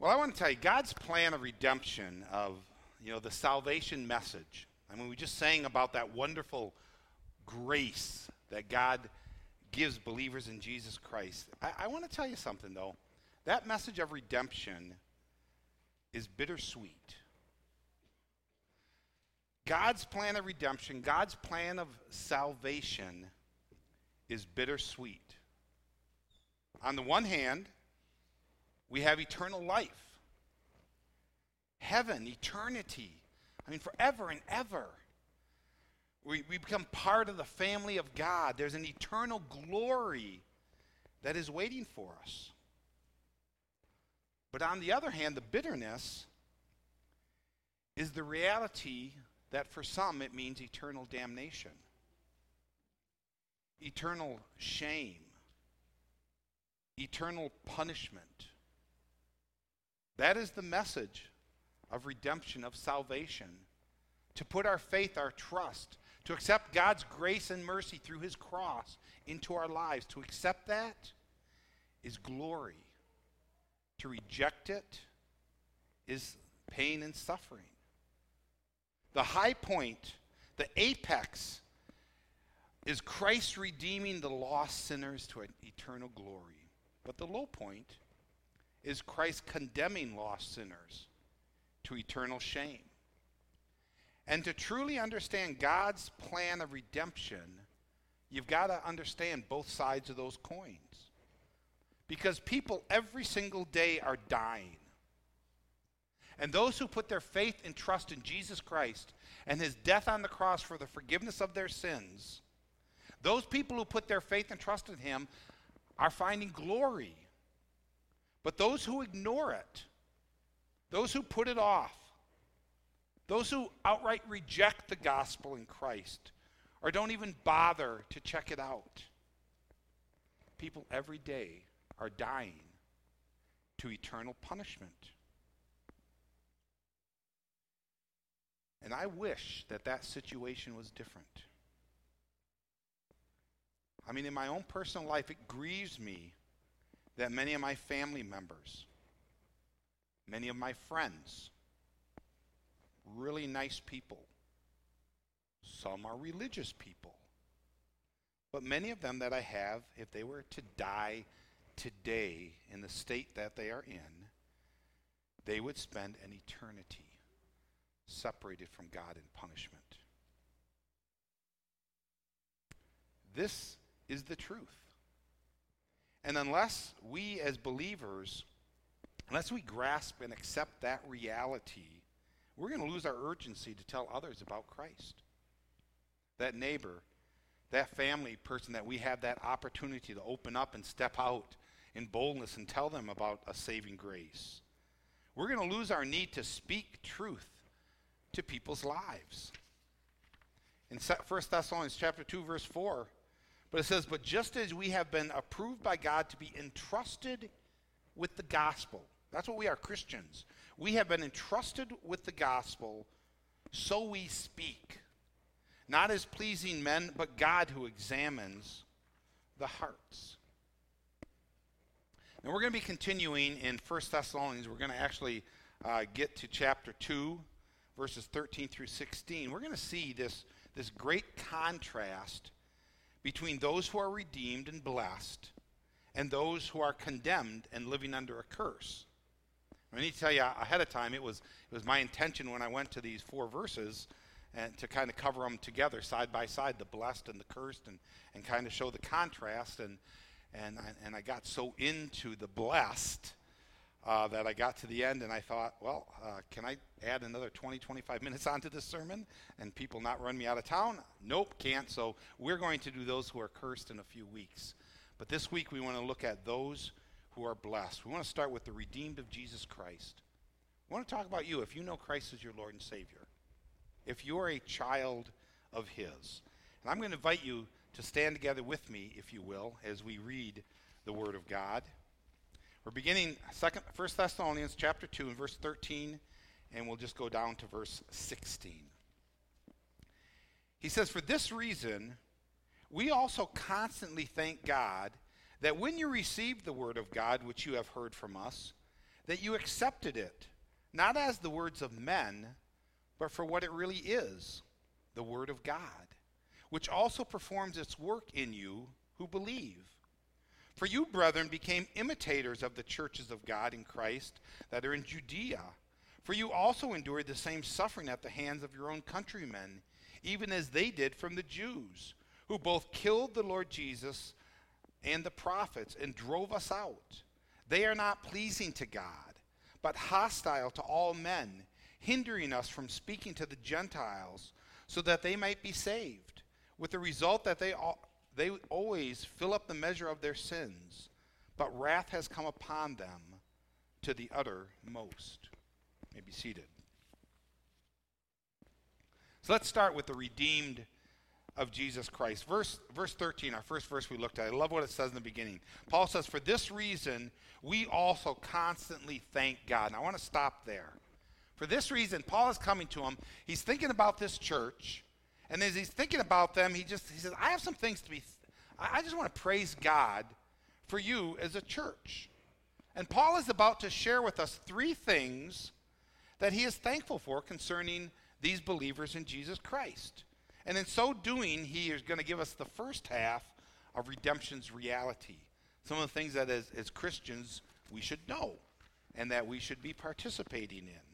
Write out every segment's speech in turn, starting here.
Well, I want to tell you, God's plan of redemption, of you know the salvation message. I mean, we just sang about that wonderful grace that God gives believers in Jesus Christ. I, I want to tell you something, though. That message of redemption is bittersweet. God's plan of redemption, God's plan of salvation is bittersweet. On the one hand, we have eternal life, heaven, eternity. I mean, forever and ever. We, we become part of the family of God. There's an eternal glory that is waiting for us. But on the other hand, the bitterness is the reality that for some it means eternal damnation, eternal shame, eternal punishment. That is the message of redemption, of salvation. To put our faith, our trust, to accept God's grace and mercy through his cross into our lives. To accept that is glory. To reject it is pain and suffering. The high point, the apex, is Christ redeeming the lost sinners to an eternal glory. But the low point is Christ condemning lost sinners to eternal shame. And to truly understand God's plan of redemption, you've got to understand both sides of those coins. Because people every single day are dying. And those who put their faith and trust in Jesus Christ and his death on the cross for the forgiveness of their sins, those people who put their faith and trust in him are finding glory. But those who ignore it, those who put it off, those who outright reject the gospel in Christ or don't even bother to check it out, people every day are dying to eternal punishment. And I wish that that situation was different. I mean, in my own personal life, it grieves me that many of my family members, many of my friends, really nice people, some are religious people, but many of them that I have, if they were to die today in the state that they are in, they would spend an eternity separated from God in punishment. This is the truth. And unless we as believers, unless we grasp and accept that reality, we're going to lose our urgency to tell others about Christ. That neighbor, that family person that we have that opportunity to open up and step out in boldness and tell them about a saving grace. We're going to lose our need to speak truth to people's lives. In 1 Thessalonians chapter 2 verse 4, but it says, "But just as we have been approved by God to be entrusted with the gospel." That's what we are Christians. We have been entrusted with the gospel, so we speak. Not as pleasing men, but God who examines the hearts. And we're going to be continuing in 1 Thessalonians. We're going to actually uh, get to chapter 2, verses 13 through 16. We're going to see this, this great contrast between those who are redeemed and blessed and those who are condemned and living under a curse. I need to tell you ahead of time, it was, it was my intention when I went to these four verses and to kind of cover them together side by side, the blessed and the cursed, and, and kind of show the contrast. And, and, I, and I got so into the blessed uh, that I got to the end and I thought, well, uh, can I add another 20, 25 minutes onto this sermon and people not run me out of town? Nope, can't. So we're going to do those who are cursed in a few weeks. But this week we want to look at those who are blessed. We want to start with the redeemed of Jesus Christ. We want to talk about you if you know Christ as your Lord and Savior, if you're a child of His. And I'm going to invite you to stand together with me, if you will, as we read the Word of God. We're beginning second, 1 Thessalonians chapter 2 and verse 13, and we'll just go down to verse 16. He says, For this reason, we also constantly thank God that when you received the word of God, which you have heard from us, that you accepted it, not as the words of men, but for what it really is the Word of God, which also performs its work in you who believe. For you, brethren, became imitators of the churches of God in Christ that are in Judea. For you also endured the same suffering at the hands of your own countrymen, even as they did from the Jews, who both killed the Lord Jesus and the prophets and drove us out. They are not pleasing to God, but hostile to all men, hindering us from speaking to the Gentiles so that they might be saved, with the result that they, they always fill up the measure of their sins, but wrath has come upon them to the uttermost. You may be seated. So let's start with the redeemed of Jesus Christ. Verse, verse 13, our first verse we looked at. I love what it says in the beginning. Paul says, For this reason, we also constantly thank God. And I want to stop there. For this reason, Paul is coming to him. He's thinking about this church. And as he's thinking about them, he just he says, I have some things to be, I just want to praise God for you as a church. And Paul is about to share with us three things that he is thankful for concerning these believers in Jesus Christ. And in so doing, he is going to give us the first half of redemption's reality. Some of the things that as, as Christians we should know and that we should be participating in.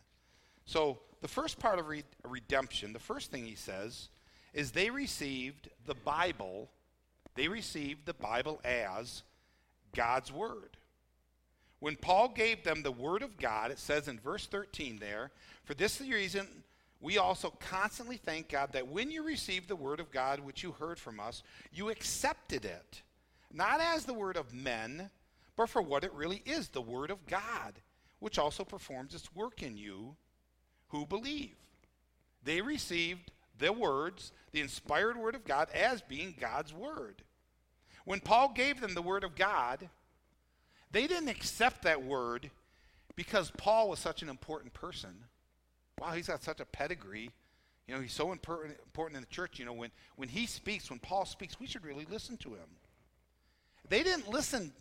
So, the first part of re- redemption, the first thing he says, is they received the Bible, they received the Bible as God's Word. When Paul gave them the Word of God, it says in verse 13 there, for this reason we also constantly thank God that when you received the word of God, which you heard from us, you accepted it, not as the word of men, but for what it really is the word of God, which also performs its work in you who believe. They received the words, the inspired word of God, as being God's word. When Paul gave them the word of God, they didn't accept that word because Paul was such an important person wow, he's got such a pedigree. You know, he's so important, in the church. You know, when, when he speaks, when Paul speaks, we should really listen to him. They didn't listen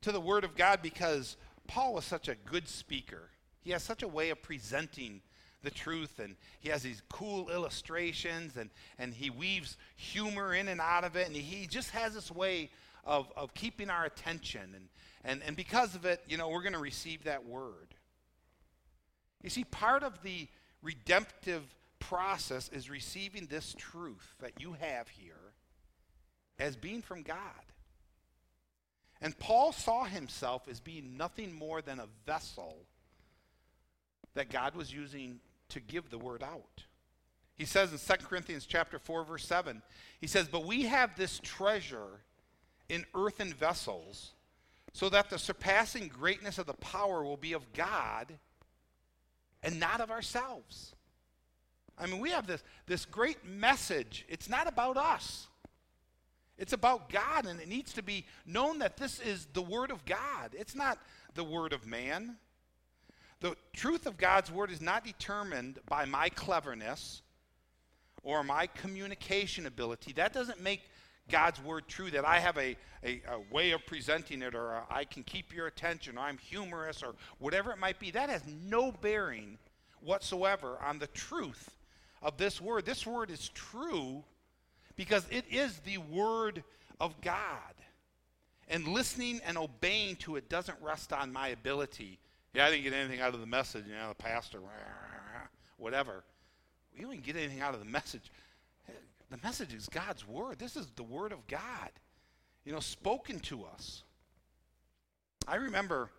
to the word of God because Paul was such a good speaker. He has such a way of presenting the truth, and he has these cool illustrations, and, and he weaves humor in and out of it, and he just has this way of, of keeping our attention. And, and, and because of it, you know, we're going to receive that word. You see, part of the redemptive process is receiving this truth that you have here as being from God. And Paul saw himself as being nothing more than a vessel that God was using to give the word out. He says in 2 Corinthians chapter 4 verse 7, he says, "But we have this treasure in earthen vessels, so that the surpassing greatness of the power will be of God and not of ourselves. I mean, we have this, this great message. It's not about us, it's about God, and it needs to be known that this is the Word of God. It's not the Word of man. The truth of God's Word is not determined by my cleverness or my communication ability. That doesn't make God's word true, that I have a, a, a, way of presenting it, or I can keep your attention, or I'm humorous, or whatever it might be, that has no bearing whatsoever on the truth of this word. This word is true because it is the word of God. And listening and obeying to it doesn't rest on my ability. Yeah, I didn't get anything out of the message, you know, the pastor, whatever. You didn't get anything out of the message. The message is God's word. This is the word of God, you know, spoken to us. I remember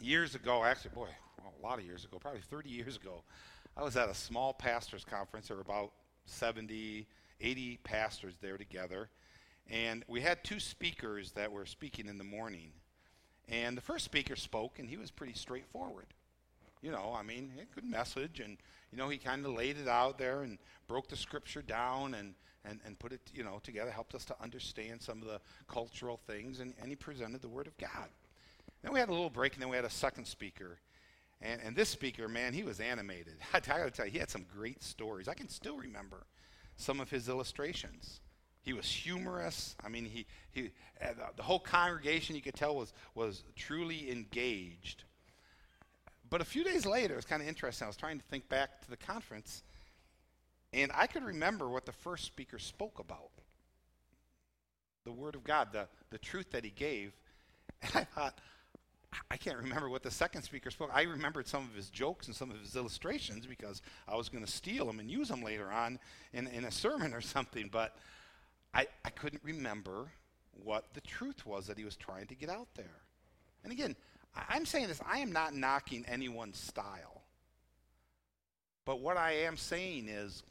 years ago, actually, boy, a lot of years ago, probably 30 years ago, I was at a small pastors conference. There were about 70, 80 pastors there together. And we had two speakers that were speaking in the morning. And the first speaker spoke, and he was pretty straightforward. You know, I mean, a good message, and you know, he kind of laid it out there and broke the scripture down and, and, and put it, you know, together, helped us to understand some of the cultural things, and, and he presented the Word of God. Then we had a little break, and then we had a second speaker. And, and this speaker, man, he was animated. I got to tell you, he had some great stories. I can still remember some of his illustrations. He was humorous. I mean, he, he, uh, the whole congregation, you could tell, was, was truly engaged. but a few days later, it was kind of interesting. I was trying to think back to the conference, and I could remember what the first speaker spoke about the Word of God, the, the truth that he gave. And I thought, I can't remember what the second speaker spoke. I remembered some of his jokes and some of his illustrations because I was going to steal them and use them later on in, in a sermon or something. But I, I couldn't remember what the truth was that he was trying to get out there. And again, I'm saying this, I am not knocking anyone's style. But what I am saying is,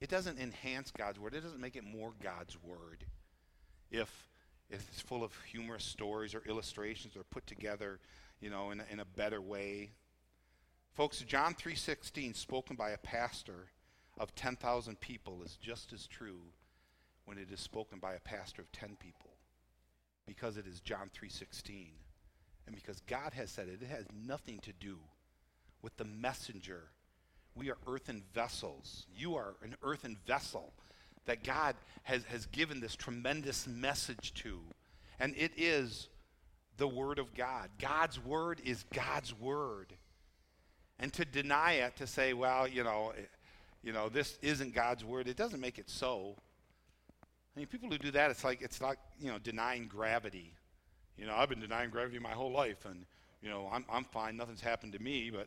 it doesn't enhance God's word, it doesn't make it more God's word. If, if it's full of humorous stories or illustrations or put together, you know, in a, in a better way. Folks, John 3:16 spoken by a pastor of 10,000 people is just as true when it is spoken by a pastor of 10 people because it is John 3:16 and because God has said it, it has nothing to do with the messenger. We are earthen vessels. You are an earthen vessel that God has, has given this tremendous message to. And it is the Word of God. God's Word is God's Word. And to deny it, to say, well, you know, you know, this isn't God's Word, it doesn't make it so. Mean, people who do that, it's like, it's like, you know, denying gravity. You know, I've been denying gravity my whole life, and, you know, I'm, I'm fine, nothing's happened to me, but,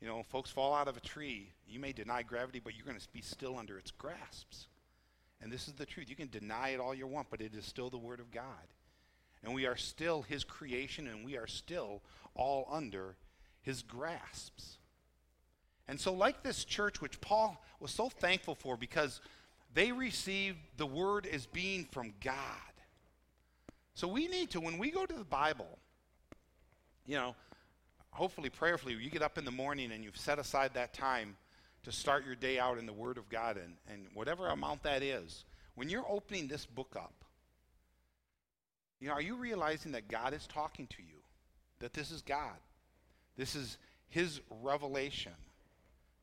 you know, folks fall out of a tree. You may deny gravity, but you're going to be still under its grasps. And this is the truth. You can deny it all you want, but it is still the Word of God. And we are still His creation, and we are still all under His grasps. And so, like this church, which Paul was so thankful for because they received the Word as being from God. So we need to, when we go to the Bible, you know, hopefully, prayerfully, you get up in the morning and you've set aside that time to start your day out in the Word of God and, and whatever amount that is. When you're opening this book up, you know, are you realizing that God is talking to you? That this is God. This is His revelation.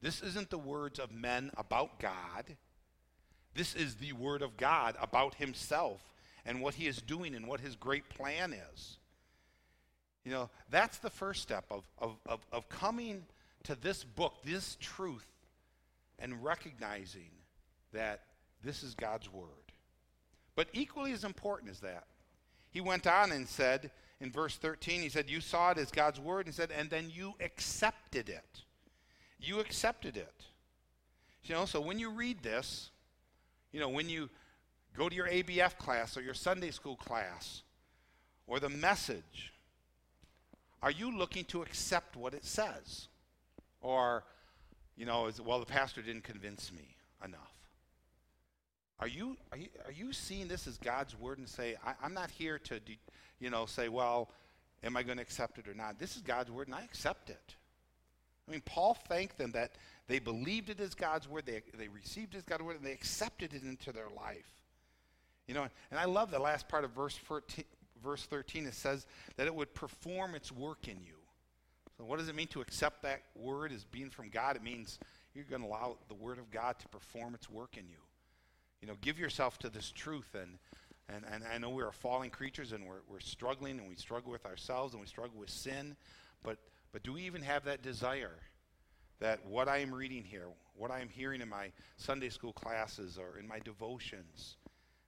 This isn't the words of men about God. This is the Word of God about Himself and what he is doing and what his great plan is. You know, that's the first step of, of, of, of coming to this book, this truth, and recognizing that this is God's word. But equally as important as that, he went on and said in verse 13, he said, You saw it as God's word, and said, and then you accepted it. You accepted it. You know, so when you read this, you know, when you Go to your ABF class or your Sunday school class or the message. Are you looking to accept what it says? Or, you know, is, well, the pastor didn't convince me enough. Are you, are you, are you seeing this as God's word and say, I, am not here to, you know, say, well, am I going to accept it or not? This is God's word and I accept it. I mean, Paul thanked them that they believed it as God's word, they, they received it as God's word, and they accepted it into their life. You know, and I love the last part of verse 14, verse 13. It says that it would perform its work in you. So, what does it mean to accept that word as being from God? It means you're going to allow the word of God to perform its work in you. You know, give yourself to this truth. And, and, and I know we are falling creatures and we're, we're struggling and we struggle with ourselves and we struggle with sin. But, but do we even have that desire that what I am reading here, what I am hearing in my Sunday school classes or in my devotions,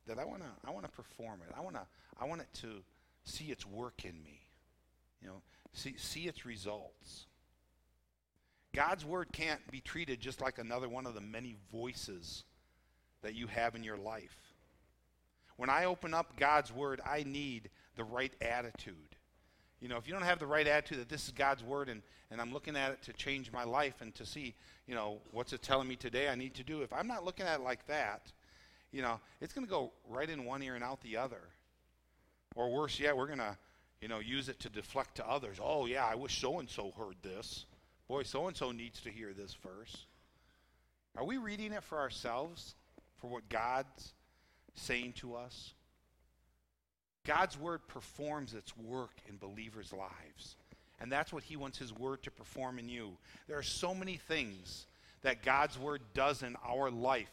that I want to I want to perform it. I want to I want it to see its work in me. You know, see see its results. God's word can't be treated just like another one of the many voices that you have in your life. When I open up God's word, I need the right attitude. You know, if you don't have the right attitude that this is God's word and, and I'm looking at it to change my life and to see, you know, what's it telling me today I need to do, if I'm not looking at it like that, you know, it's going to go right in one ear and out the other. Or worse yet, we're going to, you know, use it to deflect to others. Oh, yeah, I wish so and so heard this. Boy, so and so needs to hear this verse. Are we reading it for ourselves, for what God's saying to us? God's word performs its work in believers' lives. And that's what he wants his word to perform in you. There are so many things that God's word does in our life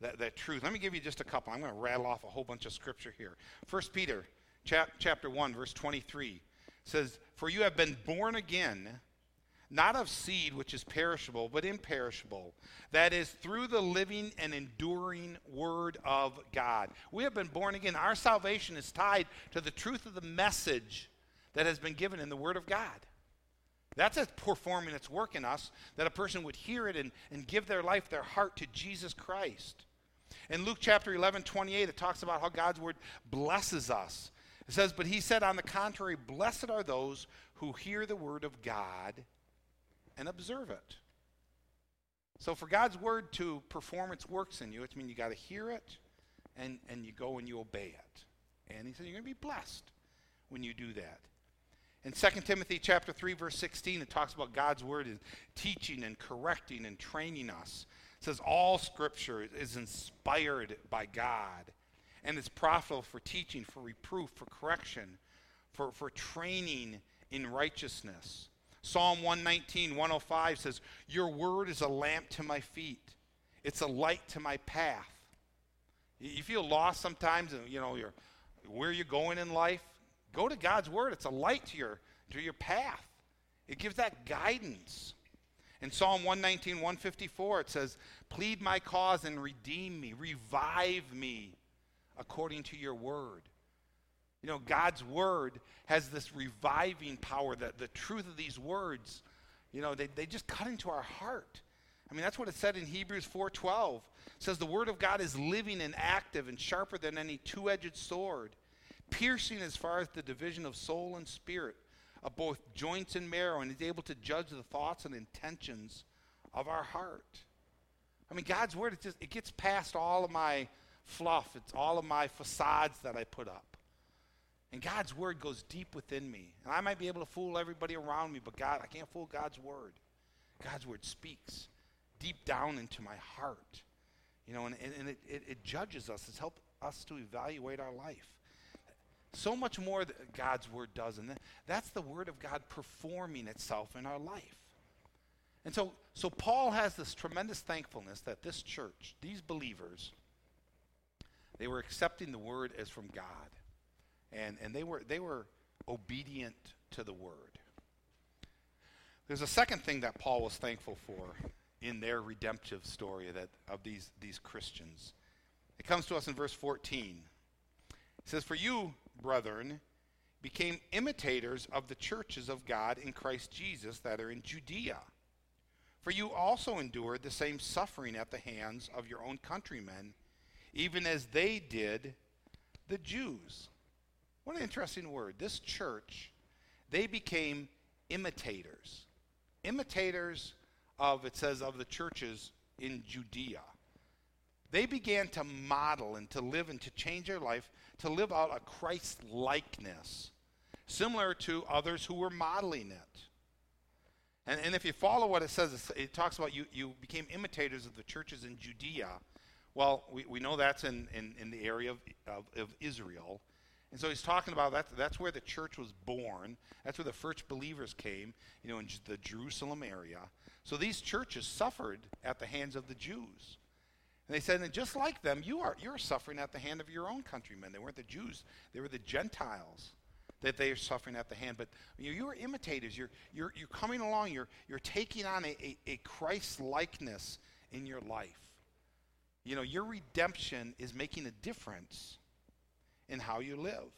that, that truth. Let me give you just a couple. I'm going to rattle off a whole bunch of scripture here. First Peter chap, chapter 1, verse 23 says, For you have been born again, not of seed which is perishable, but imperishable. That is, through the living and enduring Word of God. We have been born again. Our salvation is tied to the truth of the message that has been given in the Word of God. That's a performing its work in us, that a person would hear it and, and give their life, their heart to Jesus Christ. In Luke chapter 11, 28, it talks about how God's Word blesses us. It says, But he said, on the contrary, blessed are those who hear the Word of God and observe it. So for God's word to perform its works in you, it means you got to hear it and, and you go and you obey it. And he said you're going to be blessed when you do that. In 2 Timothy chapter 3 verse 16 it talks about God's word is teaching and correcting and training us. It says all scripture is inspired by God and it's profitable for teaching, for reproof, for correction, for, for training in righteousness Psalm 119, 105 says, Your word is a lamp to my feet, it's a light to my path. You feel lost sometimes, and you know, you're, where you're going in life. Go to God's word. It's a light to your, to your path. It gives that guidance. In Psalm 119, 154, it says, Plead my cause and redeem me, revive me according to your word. You know, God's word has this reviving power that the truth of these words, you know, they, they just cut into our heart. I mean, that's what it said in Hebrews 4:12. It says the word of God is living and active and sharper than any two-edged sword, piercing as far as the division of soul and spirit, of both joints and marrow, and is able to judge the thoughts and intentions of our heart. I mean, God's word, it just it gets past all of my fluff. It's all of my facades that I put up. And God's word goes deep within me. And I might be able to fool everybody around me, but God, I can't fool God's word. God's word speaks deep down into my heart. You know, and, and it, it, it judges us. It's helped us to evaluate our life. So much more that God's word does. And that's the word of God performing itself in our life. And so, so Paul has this tremendous thankfulness that this church, these believers, they were accepting the word as from God and, and they, were, they were obedient to the word. There's a second thing that Paul was thankful for in their redemptive story that, of these, these Christians. It comes to us in verse 14. It says, For you, brethren, became imitators of the churches of God in Christ Jesus that are in Judea. For you also endured the same suffering at the hands of your own countrymen, even as they did the Jews. What an interesting word. This church, they became imitators. Imitators of, it says, of the churches in Judea. They began to model and to live and to change their life, to live out a Christ likeness, similar to others who were modeling it. And, and if you follow what it says, it talks about you, you became imitators of the churches in Judea. Well, we, we know that's in, in, in the area of, of, of Israel. And so he's talking about that. That's where the church was born. That's where the first believers came, you know, in the Jerusalem area. So these churches suffered at the hands of the Jews. And they said, and just like them, you are you're suffering at the hand of your own countrymen. They weren't the Jews; they were the Gentiles that they are suffering at the hand. But you, know, you are imitators. You're you're you're coming along. You're you're taking on a, a, a Christ likeness in your life. You know, your redemption is making a difference in how you live.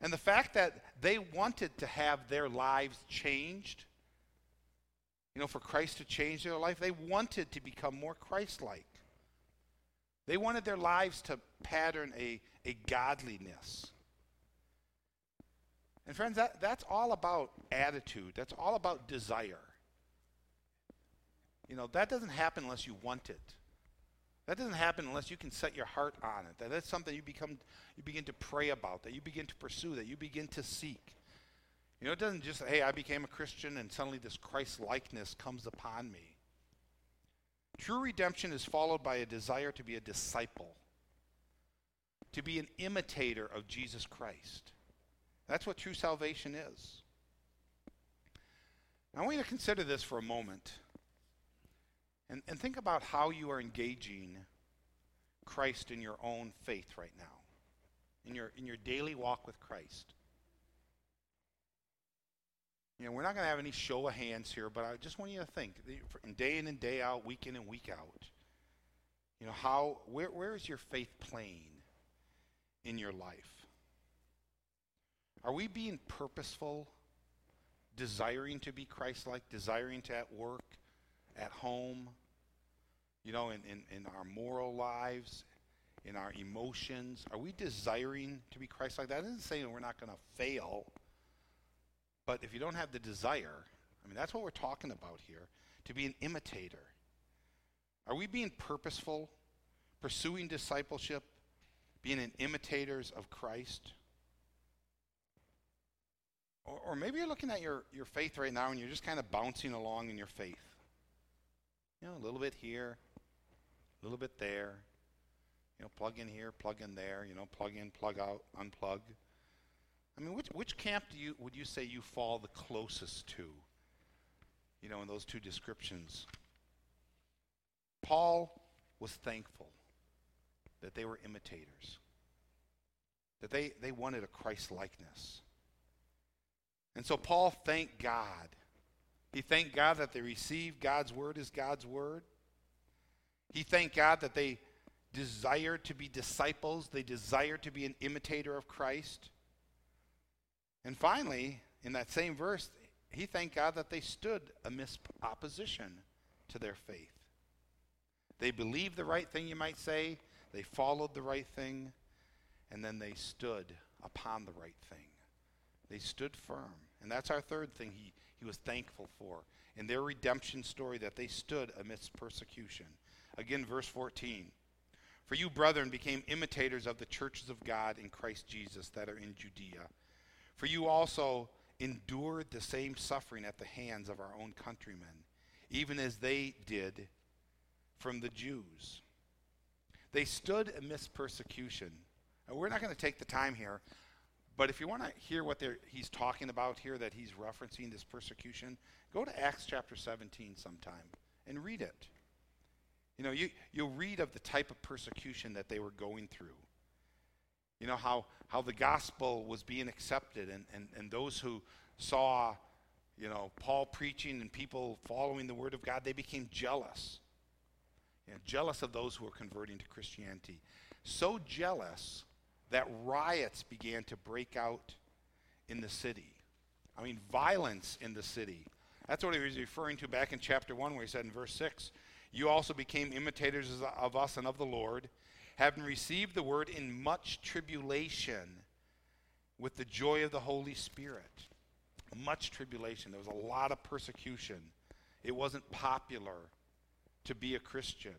And the fact that they wanted to have their lives changed, you know, for Christ to change their life, they wanted to become more Christ like. They wanted their lives to pattern a, a godliness. And friends, that, that's all about attitude. That's all about desire. You know, that doesn't happen unless you want it. That doesn't happen unless you can set your heart on it. That that's something you become you begin to pray about, that you begin to pursue, that you begin to seek. You know, it doesn't just hey, I became a Christian and suddenly this Christ likeness comes upon me. True redemption is followed by a desire to be a disciple, to be an imitator of Jesus Christ. That's what true salvation is. I want you to consider this for a moment. And, and think about how you are engaging Christ in your own faith right now, in your, in your daily walk with Christ. You know, we're not going to have any show of hands here, but I just want you to think, in day in and day out, week in and week out, you know, how, where, where is your faith playing in your life? Are we being purposeful, desiring to be Christ like, desiring to at work, at home, you know, in, in, in our moral lives, in our emotions? Are we desiring to be Christ like? that? That isn't saying we're not going to fail. But if you don't have the desire, I mean, that's what we're talking about here to be an imitator. Are we being purposeful, pursuing discipleship, being an imitators of Christ? Or, or maybe you're looking at your, your faith right now and you're just kind of bouncing along in your faith. You know, a little bit here, a little bit there. You know, plug in here, plug in there, you know, plug in, plug out, unplug. I mean, which, which camp do you, would you say you fall the closest to? You know, in those two descriptions. Paul was thankful that they were imitators, that they, they wanted a Christ likeness. And so Paul thanked God. He thanked God that they received God's word as God's word. He thanked God that they desired to be disciples, they desired to be an imitator of Christ. And finally, in that same verse, he thanked God that they stood amidst opposition to their faith. They believed the right thing, you might say, they followed the right thing, and then they stood upon the right thing. They stood firm. And that's our third thing he, he was thankful for in their redemption story that they stood amidst persecution. Again, verse 14. For you, brethren, became imitators of the churches of God in Christ Jesus that are in Judea. For you also endured the same suffering at the hands of our own countrymen, even as they did from the Jews. They stood amidst persecution. Now, we're not going to take the time here, but if you want to hear what he's talking about here, that he's referencing this persecution, go to Acts chapter 17 sometime and read it. You know, you, you'll read of the type of persecution that they were going through. You know, how, how the gospel was being accepted, and, and, and those who saw, you know, Paul preaching and people following the word of God, they became jealous. You know, jealous of those who were converting to Christianity. So jealous that riots began to break out in the city. I mean, violence in the city. That's what he was referring to back in chapter 1, where he said in verse 6 You also became imitators of us and of the Lord, having received the word in much tribulation with the joy of the Holy Spirit. Much tribulation. There was a lot of persecution. It wasn't popular to be a Christian.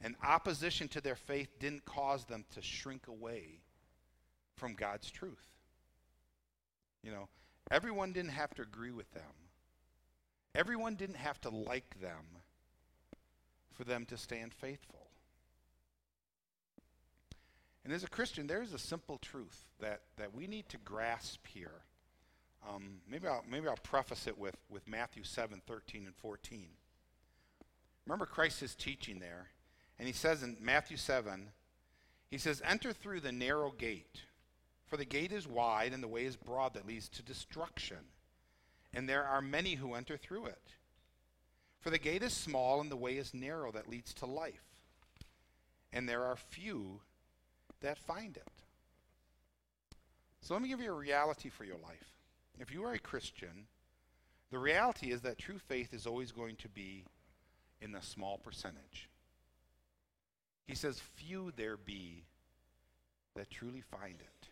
And opposition to their faith didn't cause them to shrink away from God's truth. You know, everyone didn't have to agree with them. Everyone didn't have to like them for them to stand faithful. And as a Christian, there is a simple truth that, that we need to grasp here. Um, maybe, I'll, maybe I'll preface it with, with Matthew 7 13 and 14. Remember Christ's teaching there. And he says in Matthew 7, he says, Enter through the narrow gate, for the gate is wide and the way is broad that leads to destruction. And there are many who enter through it. For the gate is small and the way is narrow that leads to life. And there are few that find it. So let me give you a reality for your life. If you are a Christian, the reality is that true faith is always going to be in the small percentage. He says, Few there be that truly find it.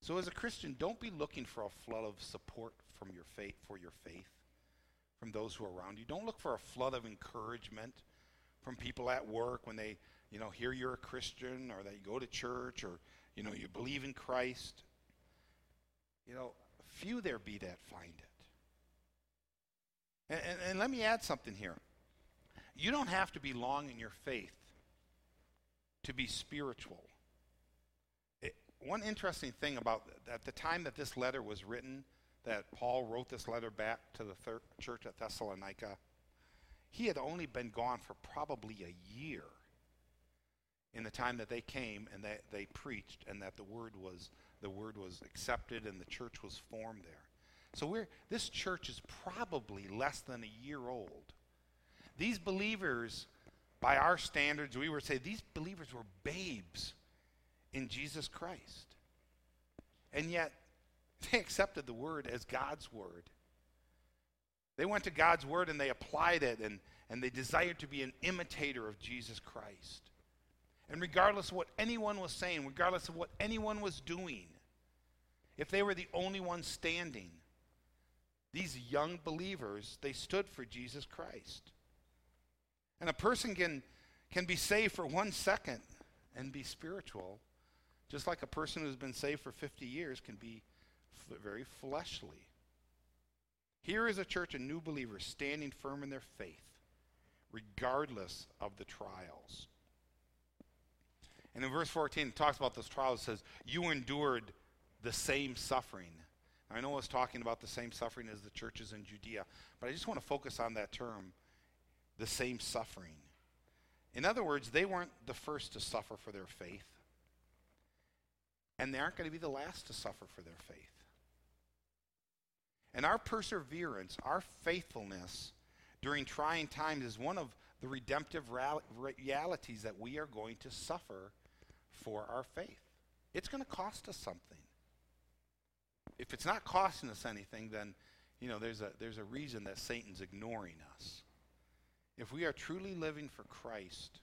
So as a Christian, don't be looking for a flood of support from your faith for your faith from those who are around you. Don't look for a flood of encouragement from people at work when they, you know, hear you're a Christian or that you go to church or, you know, you believe in Christ. You know, few there be that find it. And, and, and let me add something here. You don't have to be long in your faith to be spiritual. It, one interesting thing about at the time that this letter was written, that Paul wrote this letter back to the thir- church at Thessalonica, he had only been gone for probably a year in the time that they came and that they preached and that the word was the word was accepted and the church was formed there. So we're, this church is probably less than a year old. These believers, by our standards, we would say these believers were babes in Jesus Christ. And yet, they accepted the word as God's word. They went to God's word and they applied it and, and they desired to be an imitator of Jesus Christ. And regardless of what anyone was saying, regardless of what anyone was doing, if they were the only ones standing, these young believers, they stood for Jesus Christ. And a person can, can be saved for one second and be spiritual, just like a person who's been saved for 50 years can be f- very fleshly. Here is a church of new believers standing firm in their faith, regardless of the trials. And in verse 14, it talks about those trials. It says, You endured the same suffering. I know it's talking about the same suffering as the churches in Judea, but I just want to focus on that term, the same suffering. In other words, they weren't the first to suffer for their faith, and they aren't going to be the last to suffer for their faith. And our perseverance, our faithfulness during trying times is one of the redemptive realities that we are going to suffer for our faith. It's going to cost us something. If it's not costing us anything, then you know there's a there's a reason that Satan's ignoring us. If we are truly living for Christ,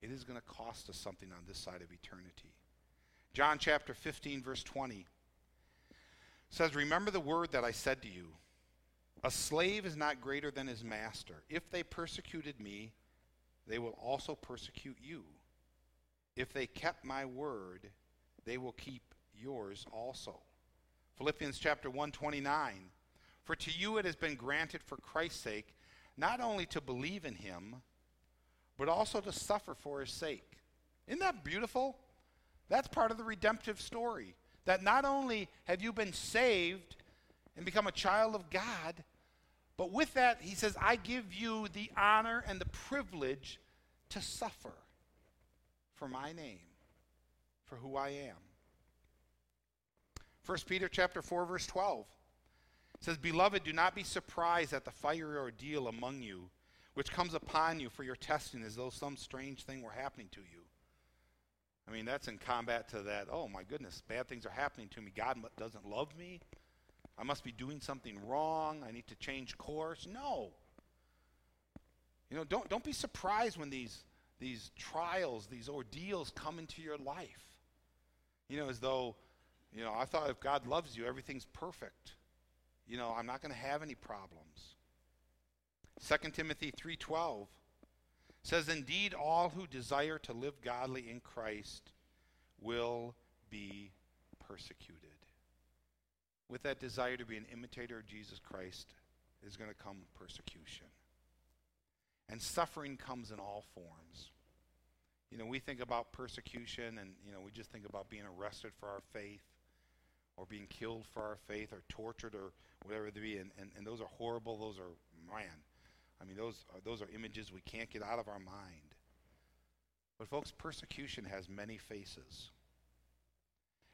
it is going to cost us something on this side of eternity. John chapter 15 verse 20 says, "Remember the word that I said to you, a slave is not greater than his master. If they persecuted me, they will also persecute you. If they kept my word, they will keep yours also. Philippians chapter 129. For to you it has been granted for Christ's sake not only to believe in him, but also to suffer for his sake. Isn't that beautiful? That's part of the redemptive story. That not only have you been saved and become a child of God, but with that, he says, I give you the honor and the privilege to suffer for my name, for who I am. 1 Peter chapter 4 verse 12 says, "Beloved, do not be surprised at the fiery ordeal among you, which comes upon you for your testing as though some strange thing were happening to you." I mean, that's in combat to that, oh my goodness, bad things are happening to me. God doesn't love me. I must be doing something wrong. I need to change course. No. You know, don't, don't be surprised when these these trials, these ordeals come into your life. You know, as though, you know, I thought if God loves you, everything's perfect. You know, I'm not going to have any problems. 2 Timothy 3:12 says indeed all who desire to live godly in Christ will be persecuted. With that desire to be an imitator of Jesus Christ is going to come persecution. And suffering comes in all forms. You know, we think about persecution and, you know, we just think about being arrested for our faith or being killed for our faith or tortured or whatever it be. And, and, and those are horrible. Those are, man, I mean, those are, those are images we can't get out of our mind. But, folks, persecution has many faces.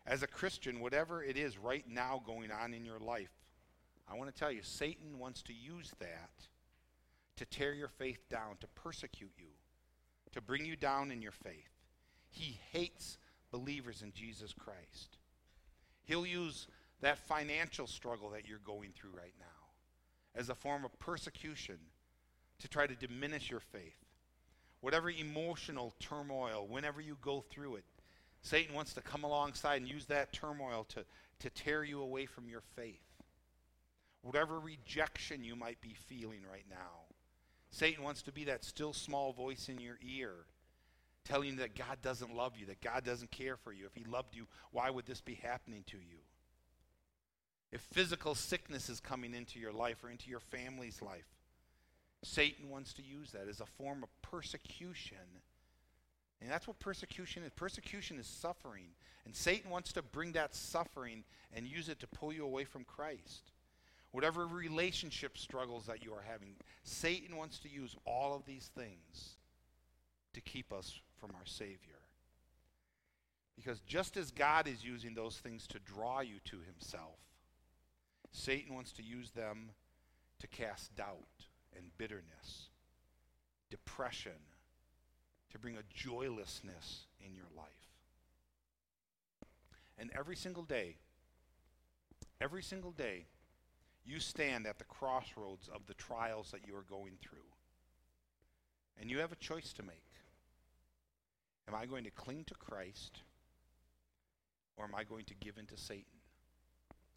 As a Christian, whatever it is right now going on in your life, I want to tell you, Satan wants to use that to tear your faith down, to persecute you, to bring you down in your faith. He hates believers in Jesus Christ. He'll use that financial struggle that you're going through right now as a form of persecution to try to diminish your faith. Whatever emotional turmoil, whenever you go through it, Satan wants to come alongside and use that turmoil to, to tear you away from your faith. Whatever rejection you might be feeling right now, Satan wants to be that still small voice in your ear telling you that God doesn't love you, that God doesn't care for you. If he loved you, why would this be happening to you? If physical sickness is coming into your life or into your family's life, Satan wants to use that as a form of persecution. And that's what persecution is. Persecution is suffering. And Satan wants to bring that suffering and use it to pull you away from Christ whatever relationship struggles that you are having. Satan wants to use all of these things to keep us from our Savior. Because just as God is using those things to draw you to Himself, Satan wants to use them to cast doubt and bitterness, depression, to bring a joylessness in your life. And every single day, every single day, you stand at the crossroads of the trials that you are going through. And you have a choice to make. Am I going to cling to Christ or am I going to give in to Satan?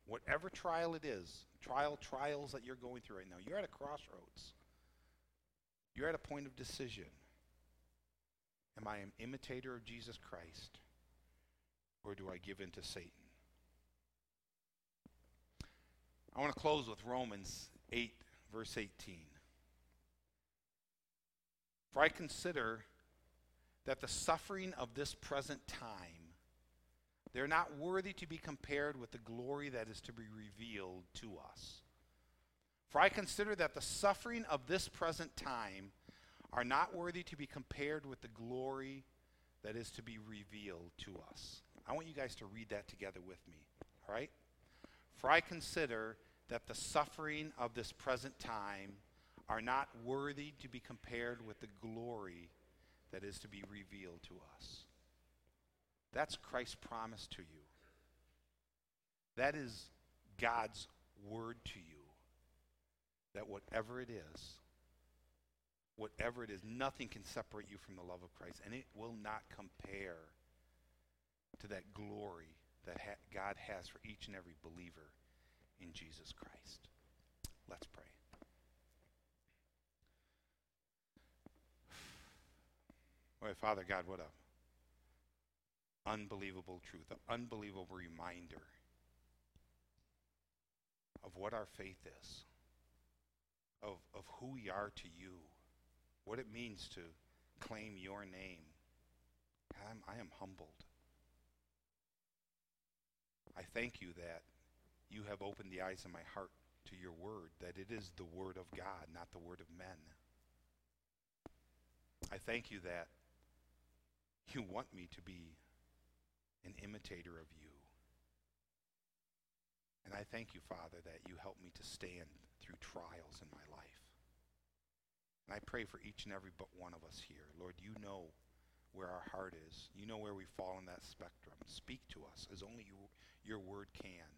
Whatever trial it is, trial, trials that you're going through right now, you're at a crossroads. You're at a point of decision. Am I an imitator of Jesus Christ or do I give in to Satan? I want to close with Romans 8, verse 18. For I consider that the suffering of this present time, they're not worthy to be compared with the glory that is to be revealed to us. For I consider that the suffering of this present time are not worthy to be compared with the glory that is to be revealed to us. I want you guys to read that together with me, all right? For I consider that the suffering of this present time are not worthy to be compared with the glory that is to be revealed to us. That's Christ's promise to you. That is God's word to you. That whatever it is, whatever it is, nothing can separate you from the love of Christ. And it will not compare to that glory that ha- God has for each and every believer in Jesus Christ. Let's pray. Boy, Father God, what a unbelievable truth, an unbelievable reminder of what our faith is, of, of who we are to you, what it means to claim your name. I'm, I am humbled. I thank you that you have opened the eyes of my heart to your word, that it is the word of God, not the word of men. I thank you that you want me to be an imitator of you. And I thank you, Father, that you help me to stand through trials in my life. And I pray for each and every but one of us here. Lord, you know where our heart is. You know where we fall in that spectrum. Speak to us as only you, your word can.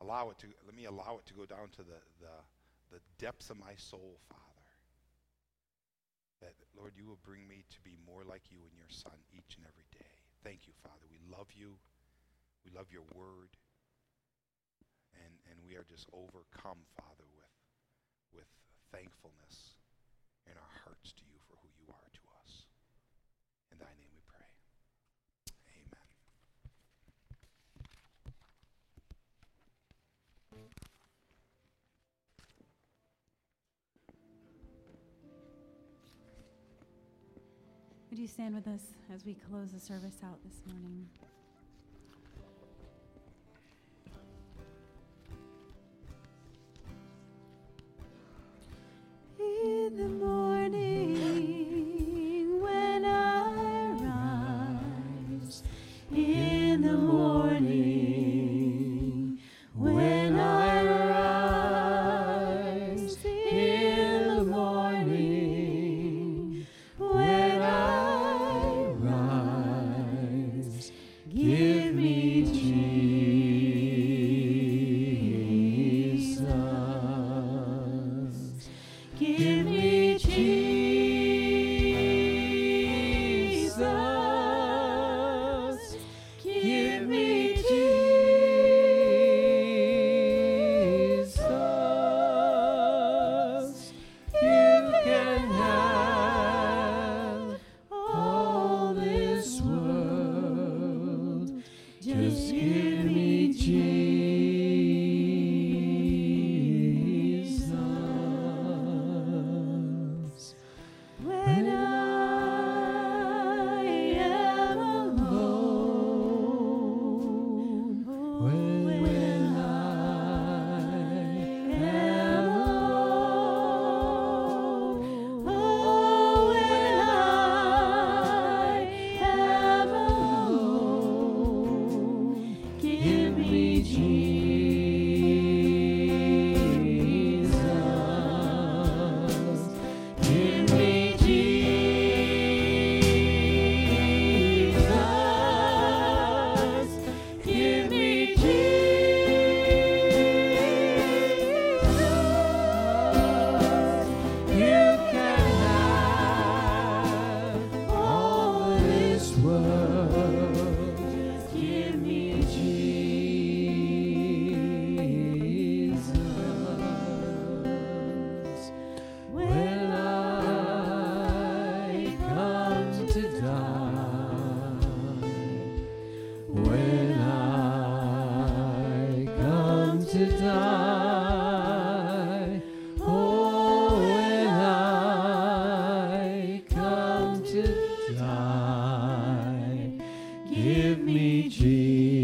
Allow it to let me allow it to go down to the, the, the depths of my soul, Father. That Lord, you will bring me to be more like you and your son each and every day. Thank you, Father. We love you. We love your word. And and we are just overcome, Father, with with thankfulness in our hearts to you for who you are to us. In thy name you stand with us as we close the service out this morning? In the morning me, Jesus.